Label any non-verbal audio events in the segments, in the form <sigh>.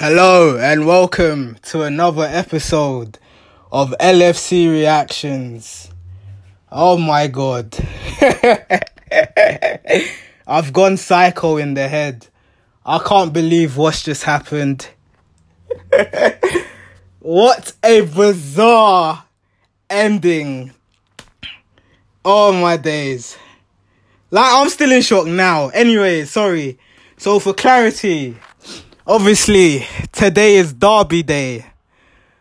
Hello and welcome to another episode of LFC Reactions. Oh my god. <laughs> I've gone psycho in the head. I can't believe what's just happened. <laughs> what a bizarre ending. Oh my days. Like, I'm still in shock now. Anyway, sorry. So, for clarity, obviously, today is Derby Day.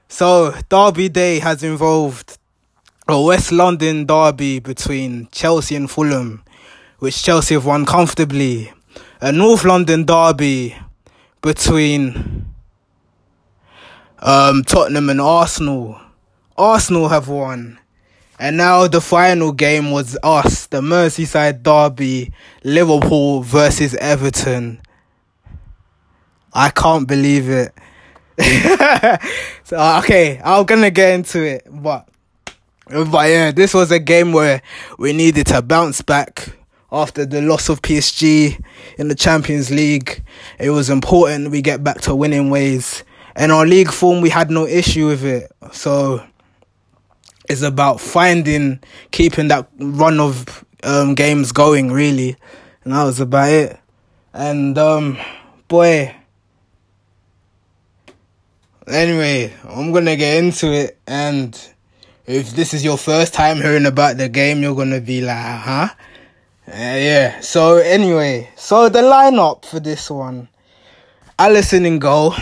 So, Derby Day has involved a West London derby between Chelsea and Fulham, which Chelsea have won comfortably. A North London derby between um, Tottenham and Arsenal. Arsenal have won. And now the final game was us, the Merseyside derby, Liverpool versus Everton. I can't believe it. <laughs> so okay, I'm gonna get into it, but but yeah, this was a game where we needed to bounce back after the loss of PSG in the Champions League. It was important we get back to winning ways. And our league form, we had no issue with it. So it's about finding, keeping that run of um, games going, really. And that was about it. And um, boy, anyway, I'm gonna get into it. And if this is your first time hearing about the game, you're gonna be like, huh? Uh, yeah. So anyway, so the lineup for this one: Alisson in goal,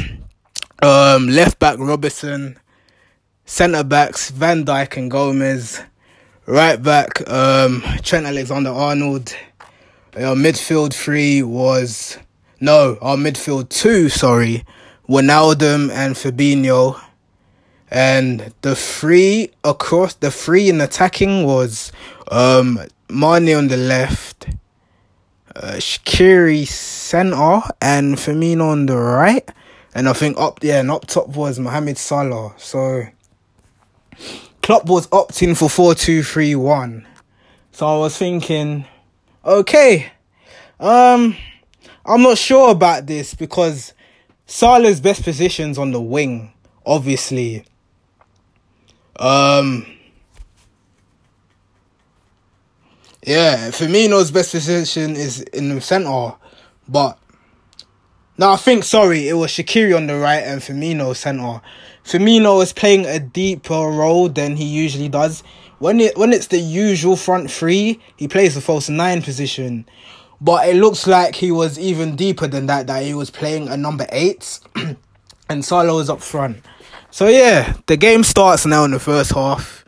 um, left back Robertson, centre backs Van Dijk and Gomez, right back um, Trent Alexander Arnold. Our midfield three was no, our midfield two, sorry, Wijnaldum and Fabinho. And the three across the three in attacking was um Mane on the left, uh, Shaqiri center, and Firmino on the right. And I think up yeah, and up top was Mohamed Salah. So Klopp was opting for four two three one. So I was thinking, okay, um, I'm not sure about this because Salah's best position's on the wing, obviously. Um, yeah, Firmino's best position is in the center, but now I think sorry, it was Shaqiri on the right and Firmino center. Firmino is playing a deeper role than he usually does. When it when it's the usual front three, he plays the false nine position. But it looks like he was even deeper than that, that he was playing a number eight <clears throat> and Salah was up front. So yeah, the game starts now in the first half.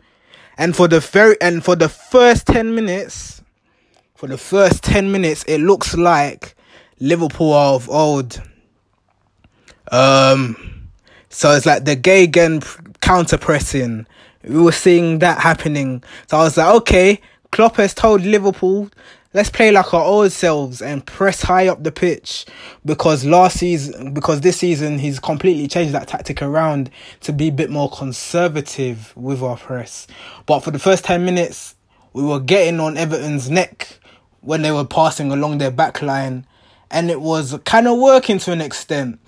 And for the very and for the first ten minutes, for the first ten minutes, it looks like Liverpool are of old. Um so it's like the gay gegen counter pressing. We were seeing that happening. So I was like, okay, Klopp has told Liverpool let's play like our old selves and press high up the pitch because last season because this season he's completely changed that tactic around to be a bit more conservative with our press. But for the first 10 minutes we were getting on Everton's neck when they were passing along their back line and it was kind of working to an extent.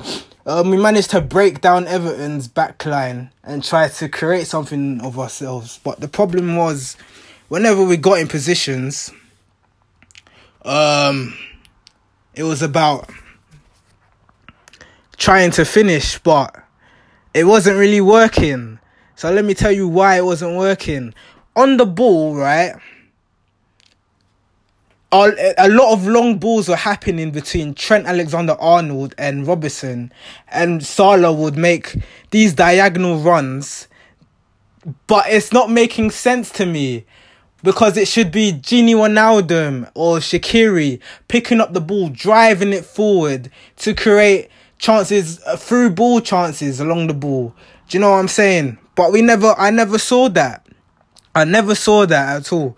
Um, we managed to break down Everton's back line and try to create something of ourselves. But the problem was whenever we got in positions um, it was about trying to finish, but it wasn't really working. So let me tell you why it wasn't working. On the ball, right? A lot of long balls were happening between Trent Alexander Arnold and Robertson, and Salah would make these diagonal runs, but it's not making sense to me because it should be Gini Wijnaldum or Shaqiri picking up the ball, driving it forward to create chances uh, through ball chances along the ball. Do you know what I'm saying? But we never, I never saw that. I never saw that at all.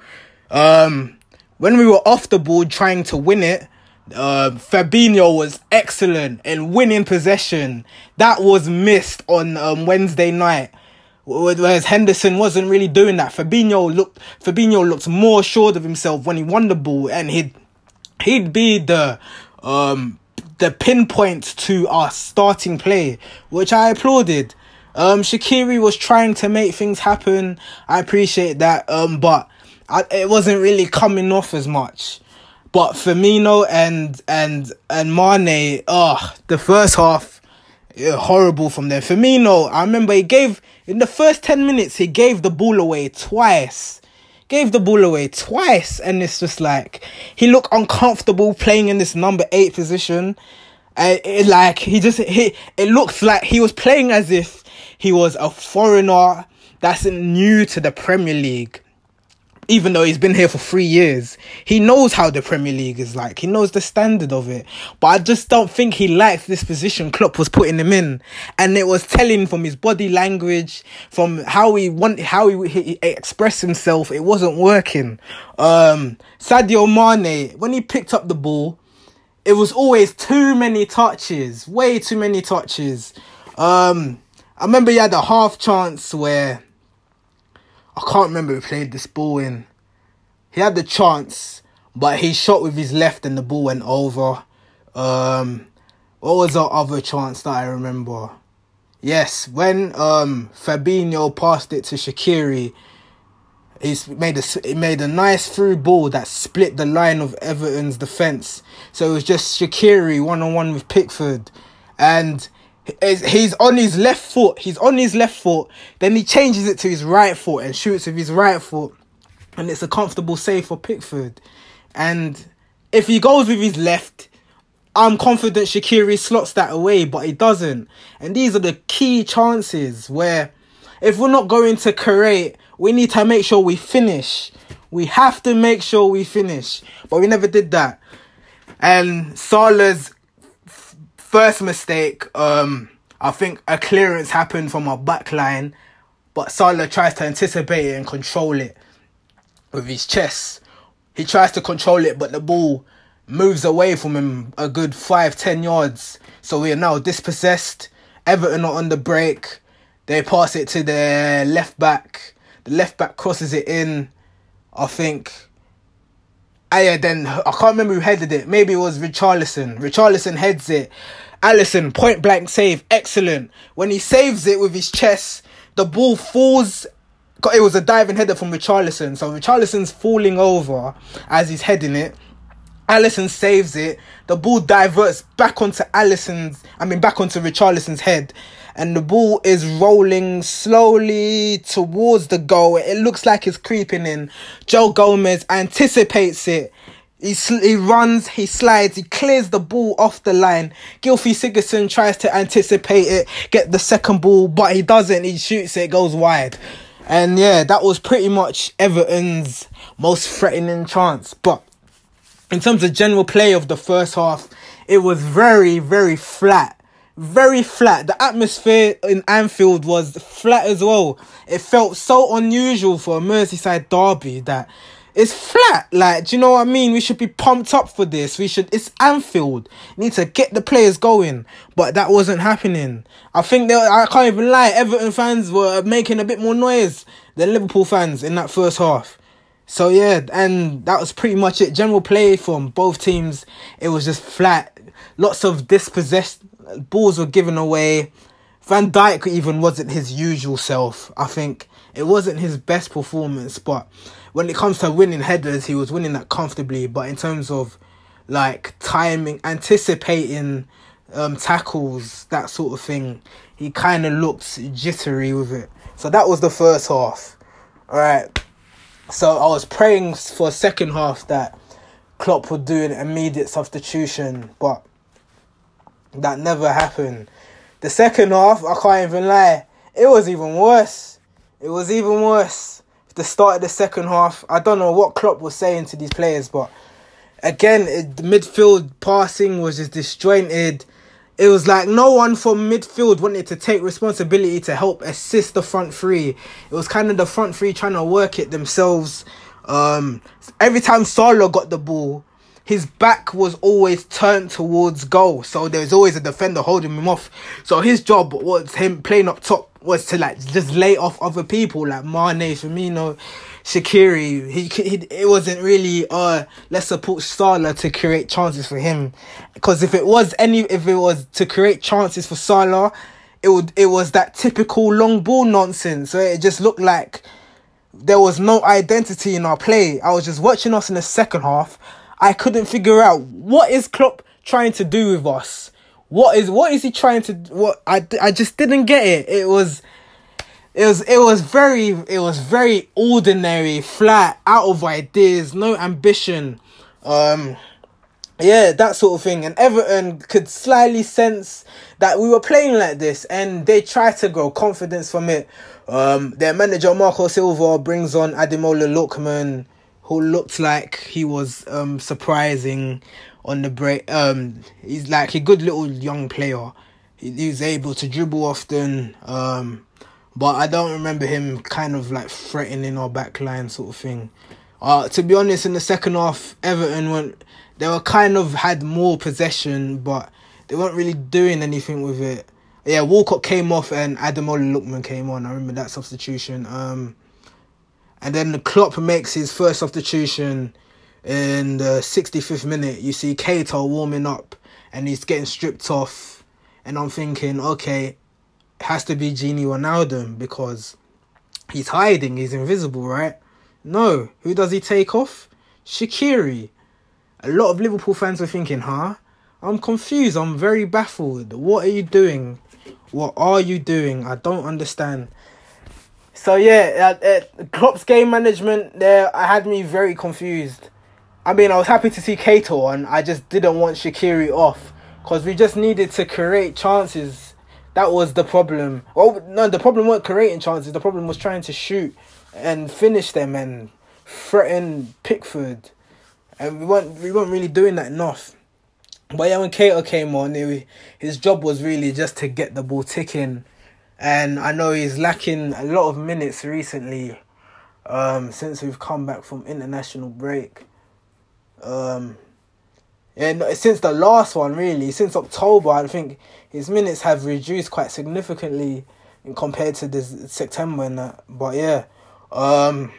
Um, when we were off the ball trying to win it, uh, Fabinho was excellent in winning possession. That was missed on um, Wednesday night. Whereas Henderson wasn't really doing that. Fabinho looked Fabinho looked more assured of himself when he won the ball and he'd he'd be the um the pinpoint to our starting play, which I applauded. Um, Shaqiri was trying to make things happen. I appreciate that. Um, but I, it wasn't really coming off as much. But Firmino and and and Mane, oh, the first half, horrible from there. Firmino, I remember he gave in the first ten minutes he gave the ball away twice, gave the ball away twice, and it's just like he looked uncomfortable playing in this number eight position. Uh, it, like he just he it looks like he was playing as if he was a foreigner that's new to the Premier League even though he's been here for three years, he knows how the Premier League is like. He knows the standard of it. But I just don't think he likes this position Klopp was putting him in. And it was telling from his body language, from how he want, how he, he, expressed himself, it wasn't working. Um, Sadio Mane, when he picked up the ball, it was always too many touches, way too many touches. Um, I remember he had a half chance where I can't remember who played this ball in. He had the chance, but he shot with his left and the ball went over. Um, what was the other chance that I remember? Yes, when um Fabinho passed it to Shaqiri, he's made a he made a nice through ball that split the line of Everton's defense. So it was just Shaqiri one on one with Pickford, and he's on his left foot. He's on his left foot. Then he changes it to his right foot and shoots with his right foot, and it's a comfortable save for Pickford. And if he goes with his left, I'm confident Shaqiri slots that away, but he doesn't. And these are the key chances where, if we're not going to create, we need to make sure we finish. We have to make sure we finish, but we never did that. And Salah's First mistake, um, I think a clearance happened from our back line, but Salah tries to anticipate it and control it with his chest. He tries to control it, but the ball moves away from him a good five, ten yards. So we are now dispossessed. Everton are on the break. They pass it to their left back. The left back crosses it in. I think. Yeah, then I can't remember who headed it. Maybe it was Richarlison. Richarlison heads it. Alisson point blank save, excellent. When he saves it with his chest, the ball falls. It was a diving header from Richarlison, so Richarlison's falling over as he's heading it. Alisson saves it. The ball diverts back onto Alisson's, I mean, back onto Richarlison's head. And the ball is rolling slowly towards the goal. It looks like it's creeping in. Joe Gomez anticipates it he, sl- he runs, he slides, he clears the ball off the line. Gylfi Sigurdsson tries to anticipate it, get the second ball, but he doesn't. He shoots it, goes wide. And yeah, that was pretty much Everton's most threatening chance. But in terms of general play of the first half, it was very, very flat. Very flat. The atmosphere in Anfield was flat as well. It felt so unusual for a Merseyside derby that it's flat. Like, do you know what I mean? We should be pumped up for this. We should. It's Anfield. need to get the players going, but that wasn't happening. I think they. I can't even lie. Everton fans were making a bit more noise than Liverpool fans in that first half. So yeah, and that was pretty much it. General play from both teams. It was just flat. Lots of dispossessed balls were given away. Van Dijk even wasn't his usual self. I think it wasn't his best performance, but when it comes to winning headers, he was winning that comfortably. But in terms of like timing, anticipating um, tackles, that sort of thing, he kind of looked jittery with it. So that was the first half. All right. So I was praying for second half that Klopp would do an immediate substitution, but that never happened. The second half, I can't even lie, it was even worse. It was even worse the start of the second half. I don't know what Klopp was saying to these players, but again, it, the midfield passing was just disjointed. It was like no one from midfield wanted to take responsibility to help assist the front three. It was kind of the front three trying to work it themselves. Um, every time Salah got the ball, his back was always turned towards goal. So there's always a defender holding him off. So his job was him playing up top was to like just lay off other people like Mane, Firmino, Shaqiri. He, he it wasn't really uh let's support Salah to create chances for him, because if it was any if it was to create chances for Salah, it would it was that typical long ball nonsense. So it just looked like there was no identity in our play. I was just watching us in the second half. I couldn't figure out what is Klopp trying to do with us. What is what is he trying to what I, I just didn't get it. It was it was it was very it was very ordinary, flat, out of ideas, no ambition. Um yeah, that sort of thing. And Everton could slightly sense that we were playing like this and they tried to grow confidence from it. Um, their manager Marco Silva brings on Ademola Lookman, who looked like he was um, surprising on the break. Um, he's like a good little young player. He, he's able to dribble often. Um, but I don't remember him kind of like threatening our backline sort of thing. Uh, to be honest, in the second half, Everton went. They were kind of had more possession, but they weren't really doing anything with it. Yeah, Walcott came off and Ademola Lookman came on. I remember that substitution. Um, and then the Klopp makes his first substitution in the 65th minute. You see Keita warming up and he's getting stripped off. And I'm thinking, okay, it has to be Gini Wijnaldum because he's hiding, he's invisible, right? No, who does he take off? Shaqiri. A lot of Liverpool fans were thinking, huh? I'm confused. I'm very baffled. What are you doing? What are you doing? I don't understand. So yeah, uh, uh, Klopp's game management there, I had me very confused. I mean, I was happy to see Keita on. I just didn't want Shaqiri off because we just needed to create chances. That was the problem. Well, no, the problem wasn't creating chances. The problem was trying to shoot and finish them and threaten Pickford, and we weren't we weren't really doing that enough. But yeah, when Keita came on, it, his job was really just to get the ball ticking. And I know he's lacking a lot of minutes recently um, since we've come back from international break. Um, and since the last one, really, since October, I think his minutes have reduced quite significantly compared to this September and that. But yeah, um,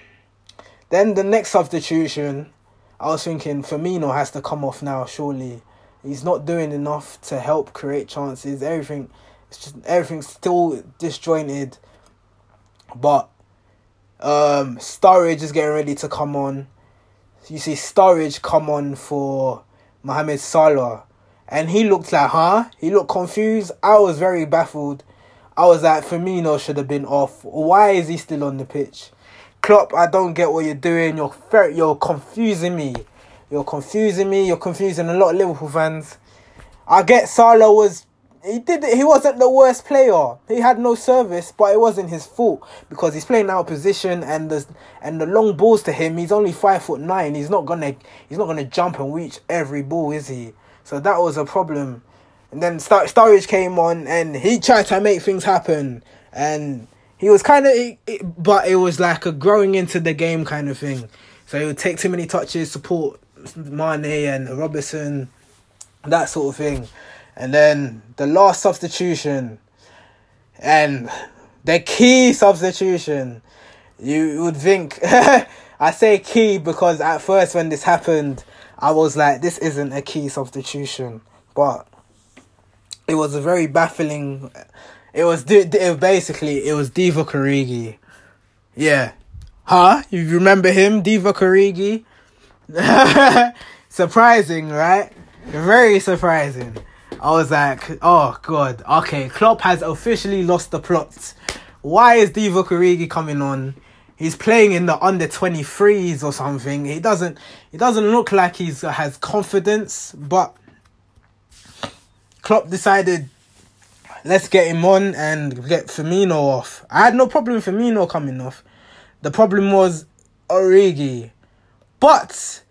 then the next substitution, I was thinking Firmino has to come off now, surely. He's not doing enough to help create chances. Everything, it's just everything's still disjointed. But um, Sturridge is getting ready to come on. You see Sturridge come on for Mohamed Salah, and he looked like, huh? He looked confused. I was very baffled. I was like, Firmino should have been off. Why is he still on the pitch? Klopp, I don't get what you're doing. You're you're confusing me. You're confusing me. You're confusing a lot of Liverpool fans. I get Salah was he did he wasn't the worst player. He had no service, but it wasn't his fault because he's playing out position and the and the long balls to him. He's only five foot nine. He's not gonna he's not gonna jump and reach every ball, is he? So that was a problem. And then Star- Sturridge came on and he tried to make things happen and he was kind of but it was like a growing into the game kind of thing. So he would take too many touches, support Mane and Robertson, that sort of thing. And then the last substitution and the key substitution, you would think, <laughs> I say key because at first when this happened, I was like, this isn't a key substitution. But it was a very baffling. It was basically it was Divock Origi. Yeah, huh? You remember him, Divock Origi? <laughs> surprising, right? Very surprising. I was like, oh god, okay, Klopp has officially lost the plot. Why is Divock Origi coming on? He's playing in the under 23s or something. He doesn't he doesn't look like he's has confidence, but Klopp decided let's get him on and get Firmino off. I had no problem with Firmino coming off. The problem was Origi. But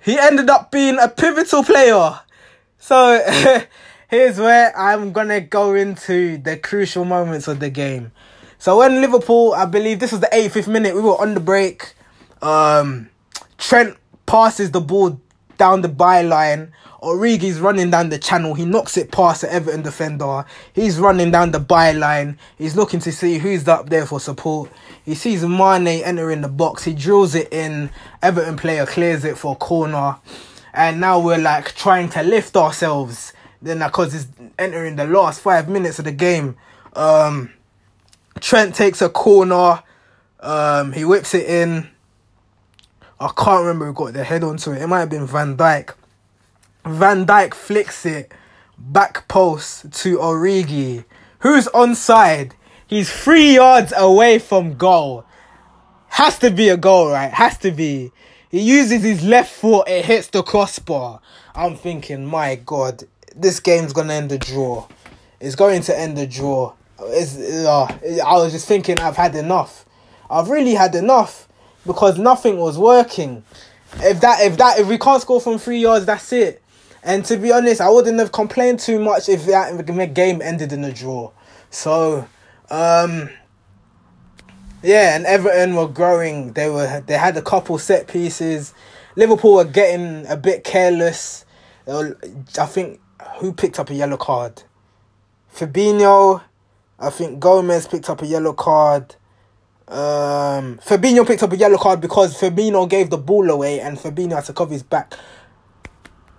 he ended up being a pivotal player. So <laughs> here's where I'm gonna go into the crucial moments of the game. So when Liverpool, I believe this was the 85th minute, we were on the break. Um, Trent passes the ball down the byline. Origi's running down the channel. He knocks it past the Everton defender. He's running down the byline. He's looking to see who's up there for support. He sees Mane entering the box. He drills it in. Everton player clears it for a corner. And now we're like trying to lift ourselves. Then because it's entering the last five minutes of the game. Um, Trent takes a corner. Um, he whips it in. I can't remember who got the head onto it. It might have been Van Dijk. Van Dijk flicks it back post to Origi, who's onside. He's three yards away from goal. Has to be a goal, right? Has to be. He uses his left foot, it hits the crossbar. I'm thinking, my God, this game's gonna end a draw. It's going to end a draw. It's, uh, I was just thinking, I've had enough. I've really had enough because nothing was working. If that, if that, if we can't score from three yards, that's it. And to be honest, I wouldn't have complained too much if that game ended in a draw. So, um, yeah, and Everton were growing. They were they had a couple set pieces. Liverpool were getting a bit careless. I think who picked up a yellow card? Fabinho. I think Gomez picked up a yellow card. Um, Fabinho picked up a yellow card because Fabinho gave the ball away and Fabinho had to cover his back.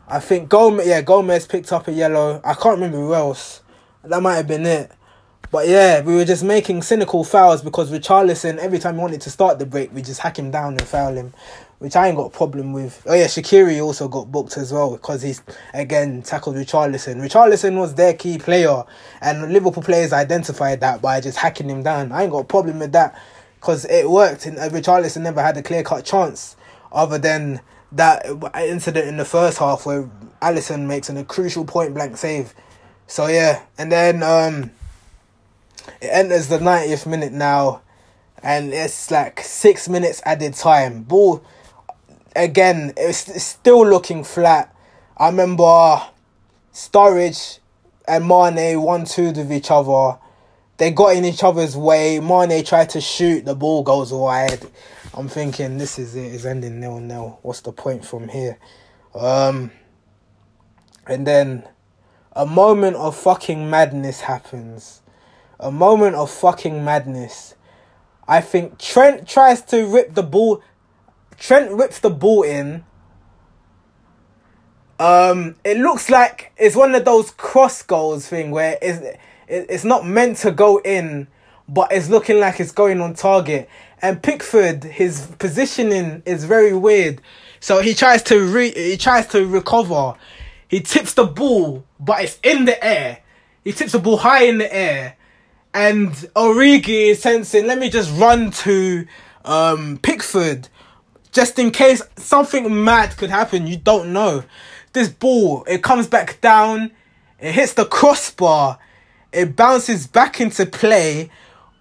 I think Gomez, yeah, Gomez picked up a yellow. I can't remember who else. That might have been it. But yeah, we were just making cynical fouls because Richarlison, every time he wanted to start the break, we just hack him down and foul him, which I ain't got a problem with. Oh yeah, Shaqiri also got booked as well because he's again tackled Richarlison. Richarlison was their key player, and Liverpool players identified that by just hacking him down. I ain't got a problem with that because it worked. And uh, Richarlison never had a clear cut chance other than that incident in the first half where Alisson makes an, a crucial point blank save. So yeah, and then um, it enters the 90th minute now, and it's like six minutes added time. Ball again, it's, still looking flat. I remember Sturridge and Mane one two with each other. They got in each other's way. Mane tried to shoot, the ball goes wide. I'm thinking this is it, it's ending nil nil. What's the point from here? Um and then a moment of fucking madness happens a moment of fucking madness. I think Trent tries to rip the ball. Trent rips the ball in. Um, it looks like it's one of those cross goals thing where it's it's not meant to go in, but it's looking like it's going on target. And Pickford, his positioning is very weird. So he tries to re- he tries to recover. He tips the ball, but it's in the air. He tips the ball high in the air and Origi is sensing, let me just run to um, Pickford just in case something mad could happen. You don't know. This ball, it comes back down, it hits the crossbar, it bounces back into play.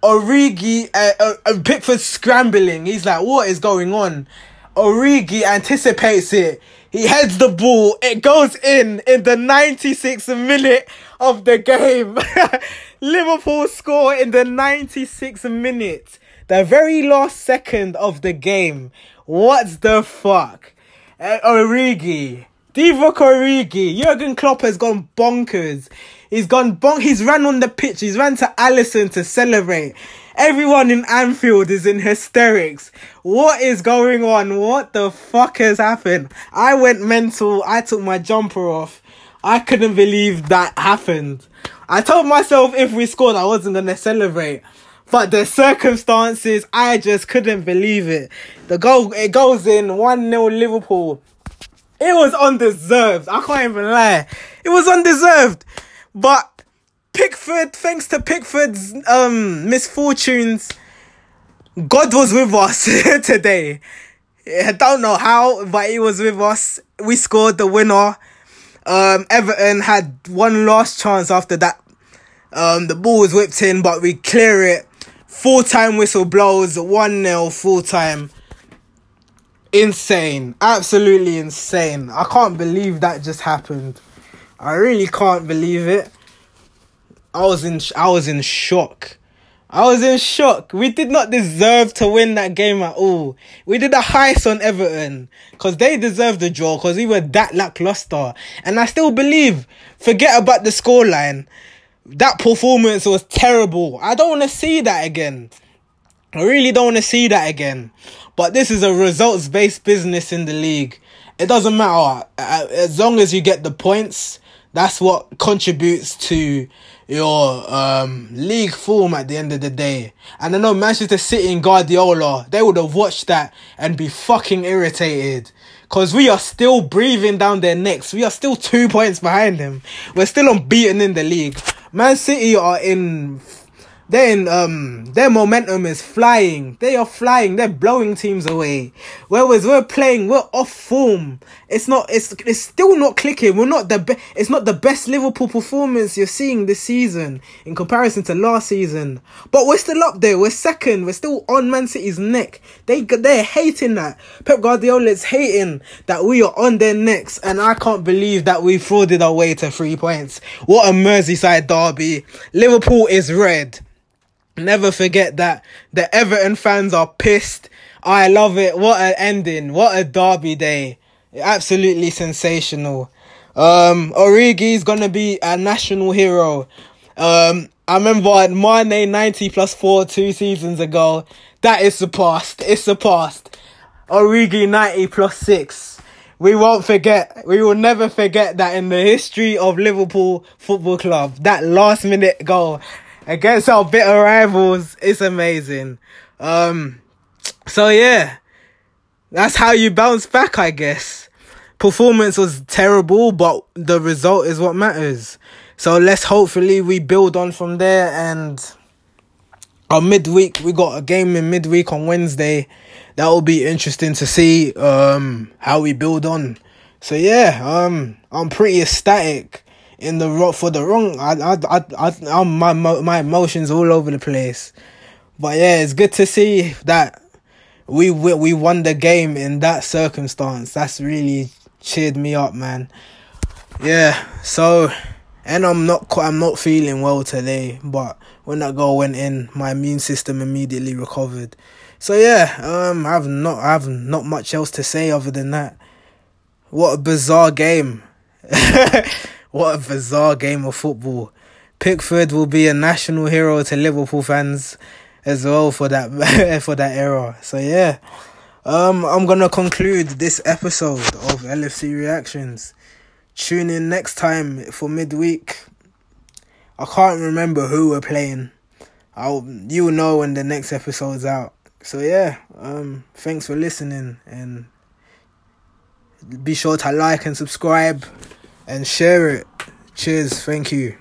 Origi, uh, uh, uh, Pickford scrambling. He's like, what is going on? Origi anticipates it. He heads the ball. It goes in in the 96th minute of the game. <laughs> Liverpool score in the 96th minute. The very last second of the game. What the fuck? Uh, Origi. Divock Origi. Jurgen Klopp has gone bonkers. He's gone bonk. He's ran on the pitch. He's ran to Alisson to celebrate. Everyone in Anfield is in hysterics. What is going on? What the fuck has happened? I went mental. I took my jumper off. I couldn't believe that happened. I told myself if we scored, I wasn't gonna celebrate. But the circumstances, I just couldn't believe it. The goal, it goes in 1 0 Liverpool. It was undeserved. I can't even lie. It was undeserved. But Pickford, thanks to Pickford's um misfortunes, God was with us <laughs> today. I don't know how, but he was with us. We scored the winner. Um, Everton had one last chance after that. Um, the ball was whipped in, but we clear it. Full time whistle blows, 1 0 full time. Insane. Absolutely insane. I can't believe that just happened. I really can't believe it. I was in I was in shock. I was in shock. We did not deserve to win that game at all. We did a heist on Everton because they deserved the draw because we were that lackluster. And I still believe, forget about the scoreline. That performance was terrible. I don't want to see that again. I really don't want to see that again. But this is a results based business in the league. It doesn't matter. As long as you get the points, that's what contributes to your um, league form at the end of the day. And I know Manchester City and Guardiola, they would have watched that and be fucking irritated. Cause we are still breathing down their necks. We are still two points behind them. We're still unbeaten in the league. Man City are in then um their momentum is flying. They are flying. They're blowing teams away. Whereas we're playing, we're off form. It's not. It's it's still not clicking. We're not the best. It's not the best Liverpool performance you're seeing this season in comparison to last season. But we're still up there. We're second. We're still on Man City's neck. They they're hating that. Pep Guardiola is hating that we are on their necks, and I can't believe that we frauded our way to three points. What a Merseyside derby. Liverpool is red. Never forget that the Everton fans are pissed. I love it. What an ending. What a derby day. Absolutely sensational. Um, Origi's gonna be a national hero. Um, I remember at Mane 90 plus 4 two seasons ago. That is surpassed. It's surpassed. Origi 90 plus 6. We won't forget. We will never forget that in the history of Liverpool Football Club. That last minute goal against our bitter rivals. It's amazing. Um, so yeah, that's how you bounce back, I guess. Performance was terrible, but the result is what matters. So let's hopefully we build on from there and our midweek we got a game in midweek on Wednesday. That will be interesting to see um how we build on. So yeah, um I'm pretty ecstatic in the rock for the wrong. I, I, I, I, I'm my my emotions all over the place. But yeah, it's good to see that we we, we won the game in that circumstance. That's really cheered me up, man. Yeah. So, and I'm not I'm not feeling well today, but when that goal went in, my immune system immediately recovered. So yeah, um, I've not I've not much else to say other than that. What a bizarre game. <laughs> What a bizarre game of football. Pickford will be a national hero to Liverpool fans as well for that <laughs> for that era. So yeah. Um I'm gonna conclude this episode of LFC reactions. Tune in next time for midweek. I can't remember who we're playing. I'll you'll know when the next episode's out. So yeah, um thanks for listening and be sure to like and subscribe and share it. Cheers. Thank you.